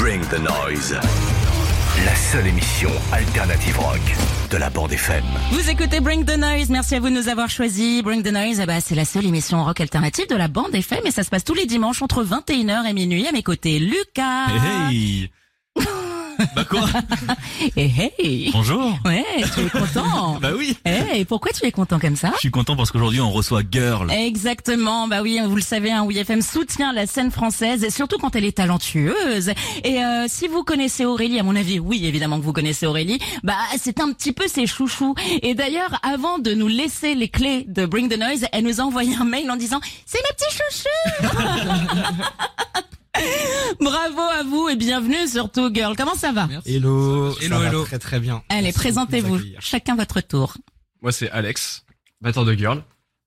Bring the Noise. La seule émission alternative rock de la bande FM. Vous écoutez Bring the Noise, merci à vous de nous avoir choisi. Bring the Noise, eh ben, c'est la seule émission rock alternative de la bande FM et ça se passe tous les dimanches entre 21h et minuit. À mes côtés, Lucas. Hey Bah quoi Et hey Bonjour Ouais, tu es content Bah oui Hey, pourquoi tu es content comme ça Je suis content parce qu'aujourd'hui on reçoit Girl. Exactement, bah oui, vous le savez, hein, WFM soutient la scène française, et surtout quand elle est talentueuse. Et euh, si vous connaissez Aurélie, à mon avis, oui, évidemment que vous connaissez Aurélie, bah c'est un petit peu ses chouchous. Et d'ailleurs, avant de nous laisser les clés de Bring the Noise, elle nous a envoyé un mail en disant « C'est mes petits chouchous !» Bravo à vous et bienvenue surtout, girl. Comment ça va Hello, Hello, ça va hello. très très bien. Allez, Merci présentez-vous, chacun votre tour. Moi c'est Alex, batteur de girl.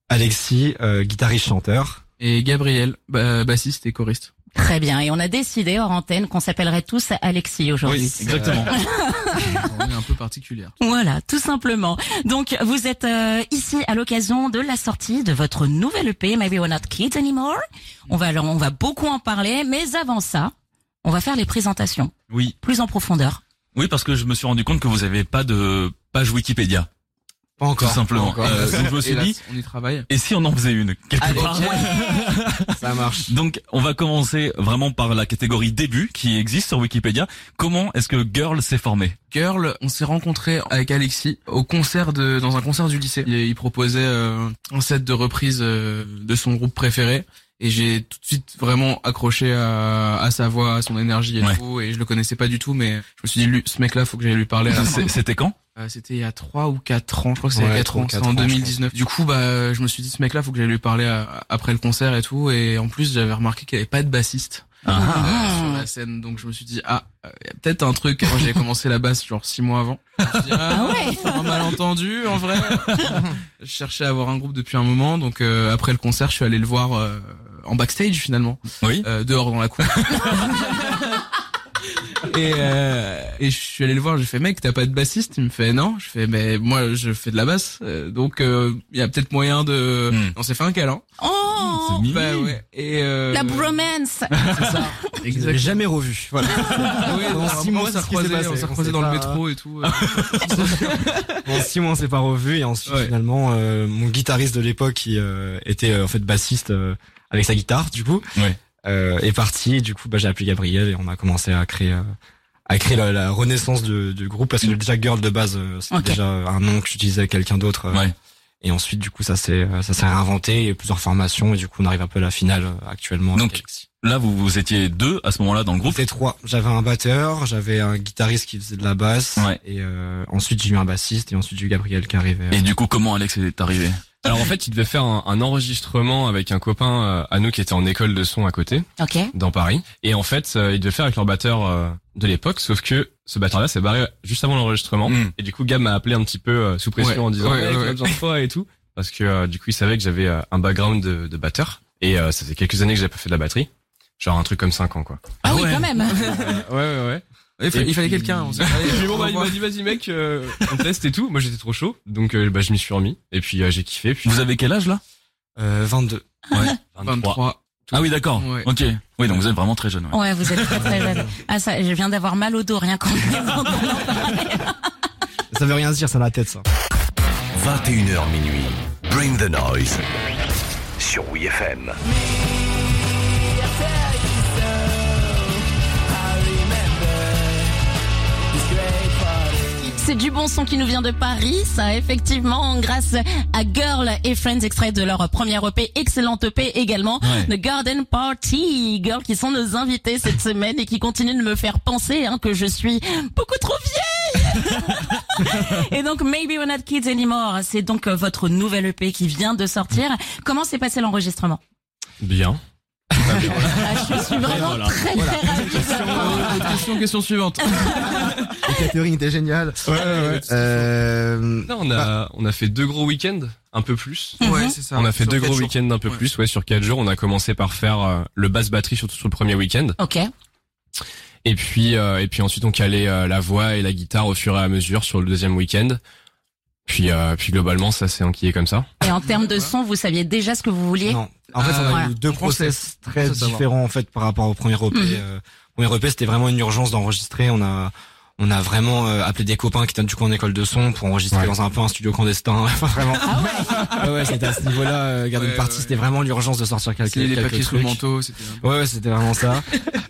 Alexis, euh, guitariste chanteur. Et Gabriel, ba- bassiste et choriste. Très bien, et on a décidé hors antenne qu'on s'appellerait tous Alexis aujourd'hui. exactement. On est un peu particulière. Voilà, tout simplement. Donc, vous êtes euh, ici à l'occasion de la sortie de votre nouvelle EP, Maybe We're Not Kids Anymore. On va, alors, on va beaucoup en parler, mais avant ça, on va faire les présentations Oui. plus en profondeur. Oui, parce que je me suis rendu compte que vous avez pas de page Wikipédia. Pas encore. Tout simplement. pas encore. Euh, donc je me suis Hélas, dit, on y travaille. et si on en faisait une quelque Allez, part ça marche. Donc, on va commencer vraiment par la catégorie début qui existe sur Wikipédia. Comment est-ce que Girl s'est formé Girl, on s'est rencontrés avec Alexis au concert de dans un concert du lycée. Il, il proposait euh, un set de reprises euh, de son groupe préféré. Et j'ai tout de suite vraiment accroché à, à sa voix, à son énergie et Ouais. tout. Et je le connaissais pas du tout, mais je me suis dit, lui, ce mec-là, faut que j'aille lui parler. C'était quand? Euh, c'était il y a 3 ou 4 ans, je crois que c'était il y a Ouais, 4 trois ou ans, c'était en ans, je 2019. Du coup, bah, je me suis dit, ce mec-là, faut que j'aille lui parler à- après le concert et tout. Et en plus, j'avais remarqué qu'il n'y avait pas de bassiste Ah. euh, sur la scène. Donc, je me suis dit, ah, euh, il y a peut-être un truc. Moi, j'avais commencé la basse genre 6 mois avant. Je me suis dit, ah, ouais. c'est un malentendu, en vrai. je cherchais à avoir un groupe depuis un moment. Donc, euh, après le concert, je suis allé le voir euh, en backstage, finalement. Oui. Euh, dehors dans la cour. et, euh, et je suis allé le voir, j'ai fait mec, t'as pas de bassiste? Il me fait non. Je fais mais moi je fais de la basse, euh, donc il y a peut-être moyen de. On s'est fait un câlin. Oh C'est. Bah ouais. Et euh, La bromance l'avais Exact. jamais revu. Voilà. Ouais, pendant six mois, on s'est c'est on sait dans le métro et tout. euh. Pendant six mois, on s'est pas revu et ensuite Ouais. finalement, euh, mon guitariste de l'époque, qui euh, était euh, en fait bassiste euh, avec sa guitare, du coup, Ouais. Euh, est parti. Du coup, bah, j'ai appelé Gabriel et on a commencé à créer. euh, à créer la, la renaissance de- du groupe parce que déjà Girl de base euh, c'était déjà un nom que j'utilisais avec quelqu'un d'autre euh, Ouais. et ensuite du coup ça s'est euh, ça s'est réinventé a eu plusieurs formations et du coup on arrive un peu à la finale euh, actuellement Donc. Là, vous, vous étiez deux à ce moment-là dans le groupe. C'était trois. J'avais un batteur, j'avais un guitariste qui faisait de la basse, Ouais. et euh, ensuite j'ai eu un bassiste, et ensuite j'ai eu Gabriel qui arrivait. Et du coup, comment Alex est arrivé? Alors en fait, il devait faire un, un enregistrement avec un copain euh, à nous qui était en école de son à côté, Ok. dans Paris. Et en fait, euh, il devait faire avec leur batteur euh, de l'époque, sauf que ce batteur-là s'est barré juste avant l'enregistrement. Hmm. Et du coup, Gab m'a appelé un petit peu euh, sous pression Ouais, en disant ouais, besoin de toi et tout, parce que euh, du coup, il savait que j'avais euh, un background de, de batteur. Et euh, ça faisait quelques années que j'avais pas fait de la batterie, genre un truc comme 5 ans quoi. Ah, oui, ouais. quand même. ouais ouais ouais. Il, fa- Et il fallait quelqu'un. On s'est puis on bon, va bah, il voir. m'a dit vas-y mec, euh, on teste et tout. Moi j'étais trop chaud, donc euh, bah, je m'y suis remis. Et puis euh, j'ai kiffé. Puis Vous avez quel âge là? Euh, 22. Ouais. 23. Ah oui, d'accord. Ouais. Ok. Oui, donc vous êtes vraiment très jeune. ouais. Ouais, vous êtes très très jeune. Ah ça, je viens d'avoir mal au dos rien qu'en Ça veut rien dire, c'est dans la tête ça. 21h minuit. Bring the Noise. Sur WeFM. C'est du bon son qui nous vient de Paris, ça, effectivement, grâce à Girl et Friends, extrait de leur première EP, excellente EP également, Ouais. The Garden Party. Girl qui sont nos invités cette semaine et qui continuent de me faire penser hein, que je suis beaucoup trop vieille. et donc, Maybe We're Not Kids Anymore, c'est donc euh, votre nouvelle EP qui vient de sortir. Comment s'est passé l'enregistrement? Bien. Je suis vraiment très très ravie. Autre question, question suivante. Le catering était génial. Ouais ouais. Euh, Non, on a on a fait deux gros week-ends, un peu plus. Ouais, c'est ça. On a fait deux gros week-ends un peu Ouais. plus, ouais, sur quatre jours. On a commencé par faire euh, le basse batterie surtout sur le premier week-end, Ok. et puis euh, et puis ensuite on calait euh, la voix et la guitare au fur et à mesure sur le deuxième week-end. Puis euh, puis globalement ça s'est enquillé comme ça. Et en termes de son, vous saviez déjà ce que vous vouliez non. En fait, on a voilà. eu deux process très différents en fait par rapport au premier EP. Mhm. Euh, premier EP c'était vraiment une urgence d'enregistrer. On a on a vraiment euh, appelé des copains qui étaient du coup en école de son pour enregistrer Ouais. dans un peu un studio clandestin. enfin vraiment. Ah ouais. ouais, ouais, c'était à ce niveau-là. Euh, garder Ouais, une partie, ouais. c'était vraiment l'urgence de sortir quelques, les quelques papiers sous le manteau, Ouais, ouais, c'était vraiment ça.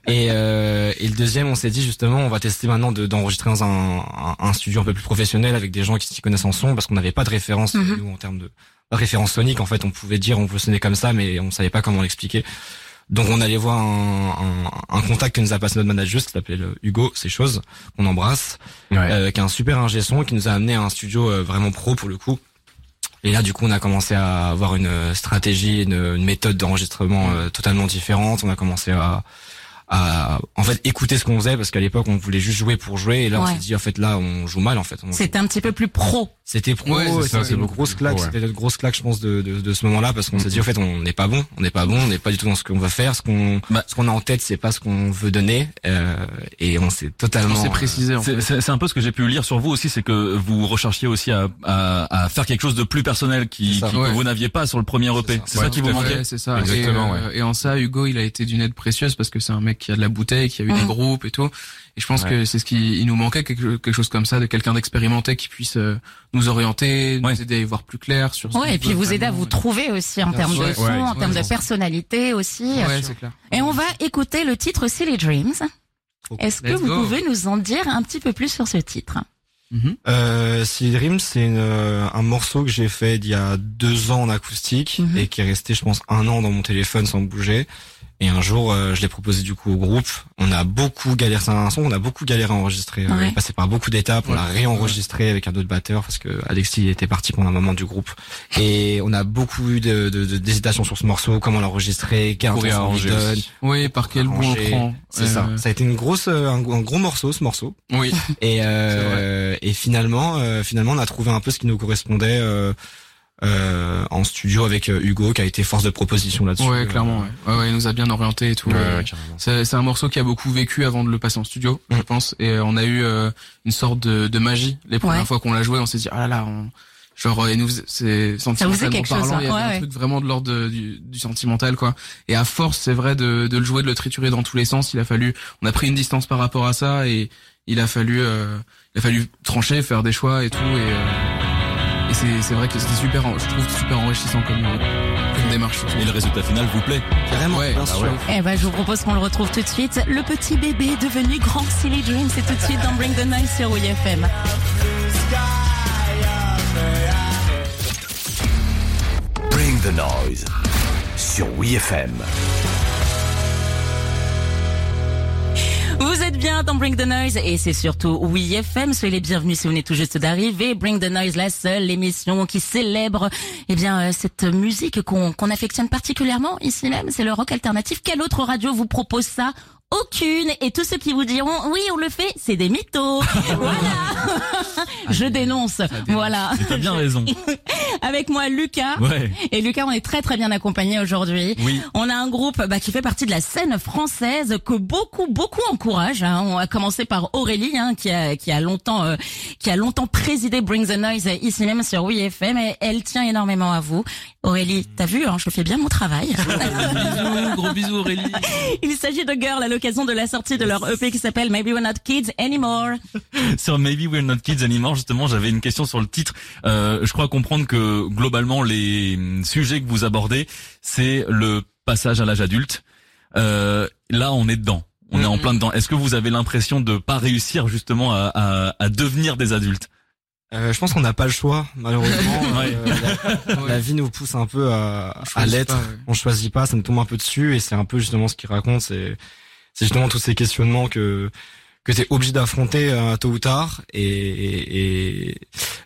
et, euh, et le deuxième, on s'est dit justement, on va tester maintenant de- d'enregistrer dans un, un, un studio un peu plus professionnel avec des gens qui s'y connaissent en son, parce qu'on n'avait pas de référence Mhm. nous en termes de référence sonique. En fait, on pouvait dire on veut sonner comme ça, mais on savait pas comment l'expliquer. Donc on allait voir un, un, un contact que nous a passé notre manager, qui s'appelait le Hugo, ces choses qu'on embrasse, Ouais. euh, qui est un super ingé son, qui nous a amené à un studio euh, vraiment pro pour le coup. Et là, du coup, on a commencé à avoir une stratégie, une, une méthode d'enregistrement euh, totalement différente. On a commencé à, à, en fait, écouter ce qu'on faisait parce qu'à l'époque, on voulait juste jouer pour jouer. Et là, on s'est dit, en fait, là, on joue mal, en fait. C'était un petit peu plus pro. C'était pro, Ouais, c'est une grosse claque, ouais. c'était notre grosse claque, je pense, de, de, de ce moment-là, parce qu'on s'est dit, en fait, on n'est pas bon, on n'est pas bon, on n'est pas du tout dans ce qu'on va faire, ce qu'on, Bah. ce qu'on a en tête, c'est pas ce qu'on veut donner, euh, et on s'est totalement. On s'est précisé. En C'est fait. c'est- c'est un peu ce que j'ai pu lire sur vous aussi, c'est que vous recherchiez aussi à, à, à faire quelque chose de plus personnel qui, ça. qui- Ouais. que vous n'aviez pas sur le premier EP. ça. C'est ça qui vous manquait. C'est ça. Exactement, et, euh, et en ça, Hugo, il a été d'une aide précieuse parce que c'est un mec qui a de la bouteille, qui a eu Mm. des groupes et tout. Et je pense Ouais. que c'est ce qui il nous manquait quelque, quelque chose comme ça, de quelqu'un d'expérimenté qui puisse euh, nous orienter, Ouais. nous aider à y voir plus clair sur. ce Ouais, et puis vous aider à vous trouver aussi en termes de Ouais, son, ouais, en termes de personnalité aussi. Ouais, c'est clair. Et on va écouter le titre Silly Dreams. Est-ce que Let's vous go. pouvez nous en dire un petit peu plus sur ce titre Mhm. Euh, Silly Dream, c'est euh, un morceau que j'ai fait il y a deux ans en acoustique Mhm. et qui est resté, je pense, un an dans mon téléphone sans bouger. Et un jour, euh, je l'ai proposé du coup au groupe. On a beaucoup galéré, c'est un son, on a beaucoup galéré à enregistrer. Euh, Ouais. On est passé par beaucoup d'étapes. On l'a réenregistré avec un autre batteur parce que Alexis était parti pendant un moment du groupe. Et on a beaucoup eu de, de, de- d'hésitation sur ce morceau, comment l'enregistrer, quel on lui donne. Oui, par quel bout on prend. C'est Euh, ça. Ça a été une grosse, euh, un, un gros morceau, ce morceau. Oui. Et euh, et finalement, euh, finalement, on a trouvé un peu ce qui nous correspondait euh, en studio avec euh, Hugo, qui a été force de proposition là-dessus. Ouais, clairement. Ouais. Ouais, ouais, il nous a bien orienté et tout. Ouais, Et ouais, carrément. C'est c'est un morceau qui a beaucoup vécu avant de le passer en studio, je Mm. pense. Et euh, on a eu euh, une sorte de, de magie. Les premières Ouais. fois qu'on l'a joué, on s'est dit, ah là là, on... genre, et nous, c'est Ça vous sentimentalement chose, parlant, hein. il y avait Ouais, un ouais. truc vraiment de l'ordre du, du sentimental, quoi. Et à force, c'est vrai, de, de le jouer, de le triturer dans tous les sens, il a fallu, on a pris une distance par rapport à ça et il a fallu, euh, il a fallu trancher, faire des choix et tout. Et, euh, et c'est, c'est vrai que c'était super, je trouve super enrichissant comme, euh, comme démarche. Et le résultat final vous plaît Carrément, Ouais, bien ah sûr. ouais. Eh ben, je vous propose qu'on le retrouve tout de suite. Le petit bébé devenu grand Silly Dreams, c'est tout de suite dans Bring the Noise sur WFM. Bring the noise sur WeFM. Bien dans Bring the Noise et c'est surtout Oui FM. Soyez les bienvenus si vous venez tout juste d'arriver. Bring the Noise, la seule émission qui célèbre eh bien euh, cette musique qu'on qu'on affectionne particulièrement ici même. C'est le rock alternatif. Quelle autre radio vous propose ça aucune et tous ceux qui vous diront oui on le fait c'est des mythos voilà je dénonce voilà T'as bien raison. avec moi Lucas Ouais. et Lucas on est très très bien accompagné aujourd'hui Oui. on a un groupe bah, qui fait partie de la scène française que beaucoup beaucoup encouragent. Hein. On a commencé par Aurélie hein, qui a qui a longtemps euh, qui a longtemps présidé Bring the Noise ici même sur WeFM et elle tient énormément à vous. Aurélie, t'as vu, hein, je fais bien mon travail. Bisous, gros bisous Aurélie. Il s'agit de Girl à l'occasion de la sortie de leur EP qui s'appelle Maybe We're Not Kids Anymore. Sur Maybe We're Not Kids Anymore, justement, j'avais une question sur le titre. Euh, je crois comprendre que globalement, les sujets que vous abordez, c'est le passage à l'âge adulte. Euh, là, on est dedans. On est en Mhm. plein dedans. Est-ce que vous avez l'impression de pas réussir justement à, à, à devenir des adultes? Euh, je pense qu'on n'a pas le choix, malheureusement. Ouais. Euh, la, la vie nous pousse un peu à, à l'être. ouais. On choisit pas, ça nous tombe un peu dessus, et c'est un peu justement ce qu'il raconte. C'est, c'est justement tous ces questionnements que que t'es obligé d'affronter euh, tôt ou tard. Et, et, et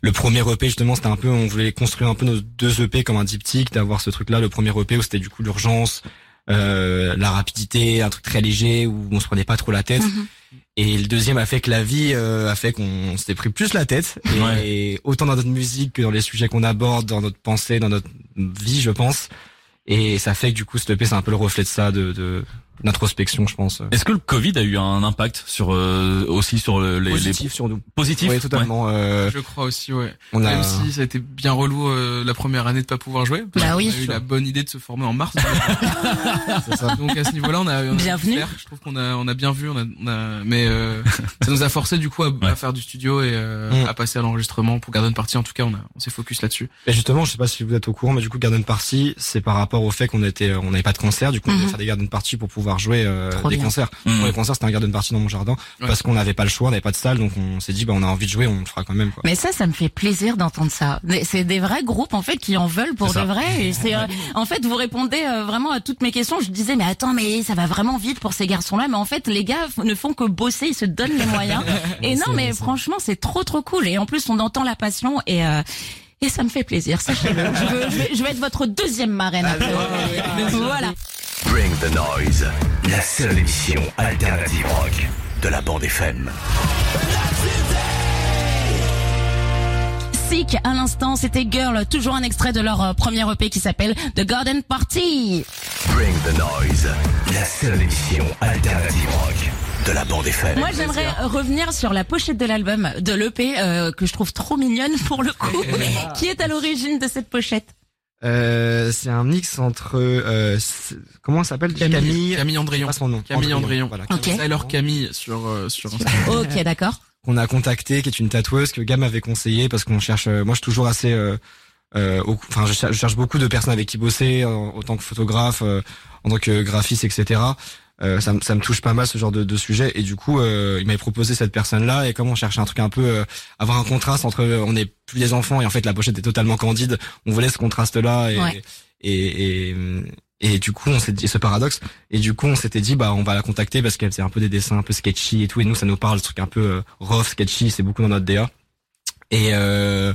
le premier EP justement, c'était un peu, on voulait construire un peu nos deux EP comme un diptyque, d'avoir ce truc-là. Le premier EP où c'était du coup l'urgence, euh, la rapidité, un truc très léger où on se prenait pas trop la tête. Mhm. Et le deuxième a fait que la vie euh, a fait qu'on s'était pris plus la tête. Et, Ouais. et autant dans notre musique que dans les sujets qu'on aborde, dans notre pensée, dans notre vie, je pense. Et ça fait que du coup, ce EP, c'est un peu le reflet de ça, de, de, d'introspection, je pense. Est-ce que le Covid a eu un impact sur euh, aussi sur le- les, Positif les sur nous. positifs Oui, totalement. euh, Je crois aussi, ouais. on a. Même si ça a été bien relou euh, la première année de pas pouvoir jouer. parce Bah oui. a eu la bonne idée de se former en mars. c'est ça. Donc à ce niveau-là, on a, on a Bienvenue. faire. Je trouve qu'on a, on a bien vu, on a, on a mais euh, ça nous a forcé du coup à, à Ouais. faire du studio et euh, Mm. à passer à l'enregistrement pour Garden Party. En tout cas, on a, on s'est focus là-dessus. Et justement, je sais pas si vous êtes au courant, mais du coup, Garden Party, c'est par rapport au fait qu'on était, on n'avait pas de concert, du coup, on Mhm. devait faire des Garden Party pour pouvoir jouer euh, des bien. concerts. Hmm. Pour les concerts, c'était un Garden Party dans mon jardin, Ouais. parce qu'on n'avait pas le choix, on n'avait pas de salle, donc on s'est dit, bah, on a envie de jouer, on le fera quand même, quoi. Mais ça, ça me fait plaisir d'entendre ça. C'est des vrais groupes en fait qui en veulent pour de vrai. Et c'est, euh, en fait, vous répondez euh, vraiment à toutes mes questions. Je disais mais attends, mais ça va vraiment vite pour ces garçons-là. Mais en fait, les gars ne font que bosser, ils se donnent les moyens. et non, mais franchement, c'est trop trop cool. Et en plus, on entend la passion et euh, et ça me fait plaisir. Sachez-le. je, veux- je vais, je vais être votre deuxième marraine. après. voilà. Bring the Noise, la seule émission alternative rock de la bande FM. Sick, à l'instant, c'était Girl, toujours un extrait de leur euh, premier EP qui s'appelle The Garden Party. Bring the Noise, la seule émission alternative rock de la bande FM. Moi, j'aimerais revenir sur la pochette de l'album, de l'EP, euh, que je trouve trop mignonne pour le coup. qui est à l'origine de cette pochette Euh, c'est un mix entre, euh, comment ça s'appelle Camille, Camille, Camille Andrion. pas son nom. Camille Andrion. Voilà. Ok. Tyler Camille sur euh, sur Insta. Ok, d'accord. Qu'on a contacté, qui est une tatoueuse que Gam avait conseillé parce qu'on cherche, euh, moi, je suis toujours assez, euh, euh, au- enfin, je, cher- je cherche beaucoup de personnes avec qui bosser, en, en tant que photographe, euh, en tant que graphiste, etc. Euh, ça, me- ça me touche pas mal ce genre de, de sujet. Et du coup euh, il m'avait proposé cette personne là et comme on cherchait un truc un peu euh, avoir un contraste entre euh, on n'est plus des enfants et en fait la pochette est totalement candide on voulait ce contraste là et Ouais. et, et et du coup on s'est dit ce paradoxe. Et du coup on s'était dit bah on va la contacter parce qu'elle faisait un peu des dessins un peu sketchy et tout. Et nous ça nous parle ce truc un peu euh, rough sketchy. C'est beaucoup dans notre DA et euh,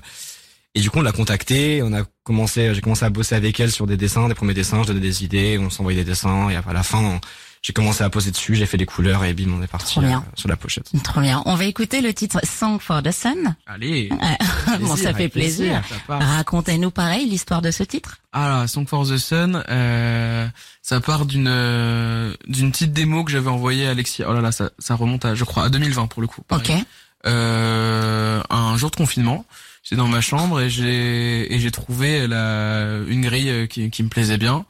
et du coup on l'a contactée. On a commencé j'ai commencé à bosser avec elle sur des dessins des premiers dessins. Je donnais des idées on s'envoyait des dessins. Et à la fin on- j'ai commencé à poser dessus j'ai fait les couleurs et bim on est parti euh, sur la pochette Trop bien. On va écouter le titre Song for the Sun. Allez. bon, ça fait plaisir. Racontez-nous pareil l'histoire de ce titre. Ah là, Song for the Sun, euh, ça part d'une euh, d'une petite démo que j'avais envoyée à Alexis. Oh là là, ça, ça remonte à, je crois, à 2020 pour le coup. pareil. Ok. Euh, un jour de confinement, j'étais dans ma chambre et j'ai et j'ai trouvé la une grille qui, qui me plaisait bien.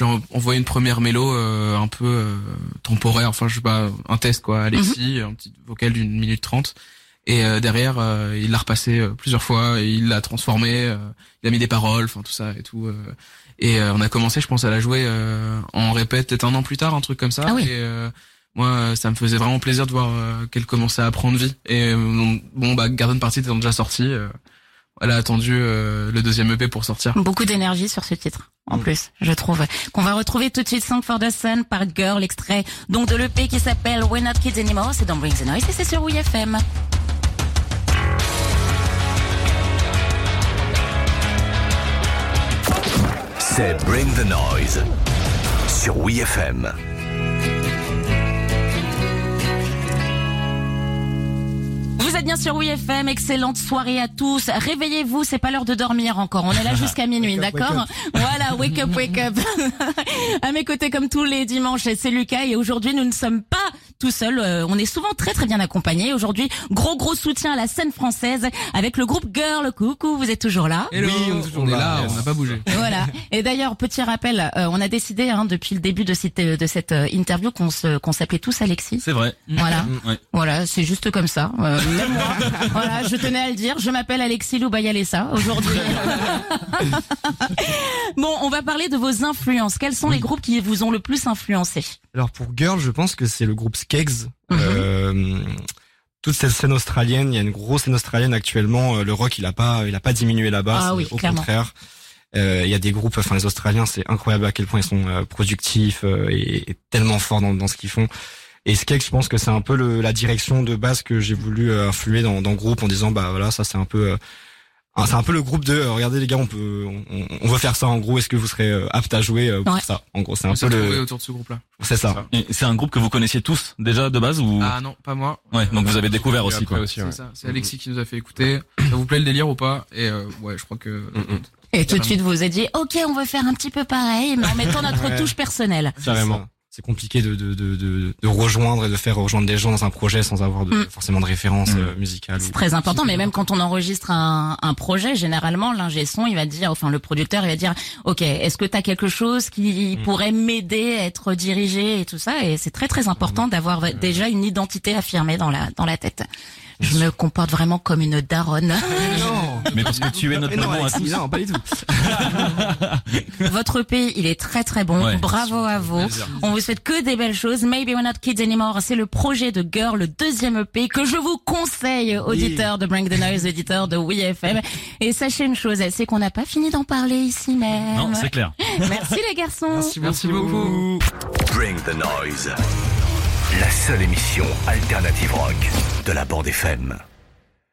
J'ai en- envoyé une première mélo euh, un peu euh, temporaire, enfin je sais pas, un test quoi, à Alexis, un petit vocal d'une minute trente. Et euh, derrière, euh, il l'a repassé euh, plusieurs fois, et il l'a transformé, euh, il a mis des paroles, enfin tout ça et tout. euh. et euh, on a commencé, je pense, à la jouer euh, en répète peut-être un an plus tard, un truc comme ça. Ah oui. Et euh, moi, ça me faisait vraiment plaisir de voir euh, qu'elle commençait à prendre vie. Et bon, bah Garden Party étant déjà sorti, euh, elle a attendu euh, le deuxième EP pour sortir. Beaucoup d'énergie sur ce titre. En Mm. plus, je trouve qu'on va retrouver tout de suite Song for the Sun par Girl, extrait donc de l'EP qui s'appelle We're Not Kids Anymore. C'est dans Bring the Noise et c'est sur WFM. C'est Bring the Noise sur WeFM. Êtes bien sur WFM, excellente soirée à tous. Réveillez-vous, c'est pas l'heure de dormir encore. On est là jusqu'à minuit, d'accord Voilà, wake up, wake up. à mes côtés, comme tous les dimanches, c'est Lucas et aujourd'hui, nous ne sommes pas tout seuls. Euh, on est souvent très très bien accompagnés. Aujourd'hui, gros gros soutien à la scène française avec le groupe Girl. Coucou, vous êtes toujours là Hello, Oui, on est toujours on là, là, yes. on n'a pas bougé. voilà. Et d'ailleurs, petit rappel, euh, on a décidé hein, depuis le début de cette de cette euh, interview qu'on se qu'on s'appelait tous Alexis. C'est vrai. Voilà. Ouais. Voilà, c'est juste comme ça. Euh, même moi. voilà, je tenais à le dire. Je m'appelle Alexis Loubayalessa aujourd'hui. bon, on va parler de vos influences. Quels sont les groupes qui vous ont le plus influencé? Alors pour Girl, je pense que c'est le groupe Skeggs. Mhm. Euh, toute cette scène australienne, il y a une grosse scène australienne actuellement. euh, Le rock, il a pas, il a pas diminué là-bas. Ah oui, au clairement. contraire. Euh, Il y a des groupes, enfin les Australiens, c'est incroyable à quel point ils sont euh, productifs et, et tellement forts dans, dans ce qu'ils font. Et Skeggs, je pense que c'est un peu le, la direction de base que j'ai voulu influer dans, dans le groupe en disant bah voilà, ça c'est un peu c'est un peu le groupe de euh, regardez les gars on peut on, on veut faire ça en gros est-ce que vous serez euh, apte à jouer euh, pour Ouais. ça? En gros c'est un peu le autour de ce groupe-là. c'est ça C'est un groupe que vous connaissiez tous déjà de base ou? Ah non, pas moi. Ouais, donc vous avez découvert aussi quoi. ouais. C'est ça, c'est Alexis qui nous a fait écouter. Ça vous plaît le délire ou pas? Et euh, ouais, je crois que Mm, mm. Et tout de suite, vous êtes dit, ok, on veut faire un petit peu pareil, mais en mettant notre Ouais. touche personnelle. Carrément. C'est compliqué de, de, de, de, de rejoindre et de faire rejoindre des gens dans un projet sans avoir de, Mm. forcément de référence Mm. euh, musicale. C'est très important, mais même quand on enregistre un, un projet, généralement, l'ingé son, il va dire, enfin, le producteur, il va dire, OK, est-ce que tu as quelque chose qui Mm. pourrait m'aider à être dirigé et tout ça? Et c'est très, très important d'avoir déjà une identité affirmée dans la, dans la tête. Je me comporte vraiment comme une daronne. non, Mais parce que tu es notre non, maman à tous. non, pas du tout. Votre pays, il est très, très bon. Ouais. Bravo à vous. On vous souhaite que des belles choses. Maybe We're Not Kids Anymore, c'est le projet de Girl, le deuxième EP que je vous conseille, auditeurs de Bring the Noise, auditeurs de WeFM. Et sachez une chose, c'est qu'on n'a pas fini d'en parler ici même. Non, c'est clair. Merci les garçons. Merci beaucoup. Bring the noise. La seule émission alternative rock de la bande FM.